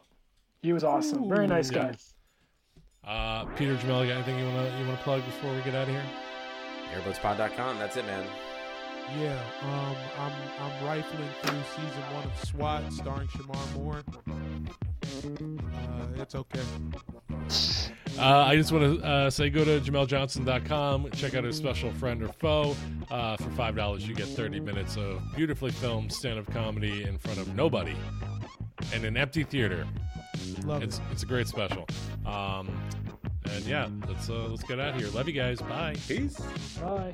He was awesome. Very nice yeah. guy. Uh, Peter Jamel, you got anything you want to you want to plug before we get out of here? Airboatspod.com. That's it, man. Yeah, um, I'm I'm rifling through season one of SWAT, starring Shemar Moore. Uh, it's okay. Uh, I just want to uh, say go to jameljohnson.com, check out his special friend or foe. Uh, for $5, you get 30 minutes of beautifully filmed stand up comedy in front of nobody in an empty theater. Love It's, it. it's a great special. Um, and yeah, let's uh, let's get out of here. Love you guys. Bye. Peace. Bye.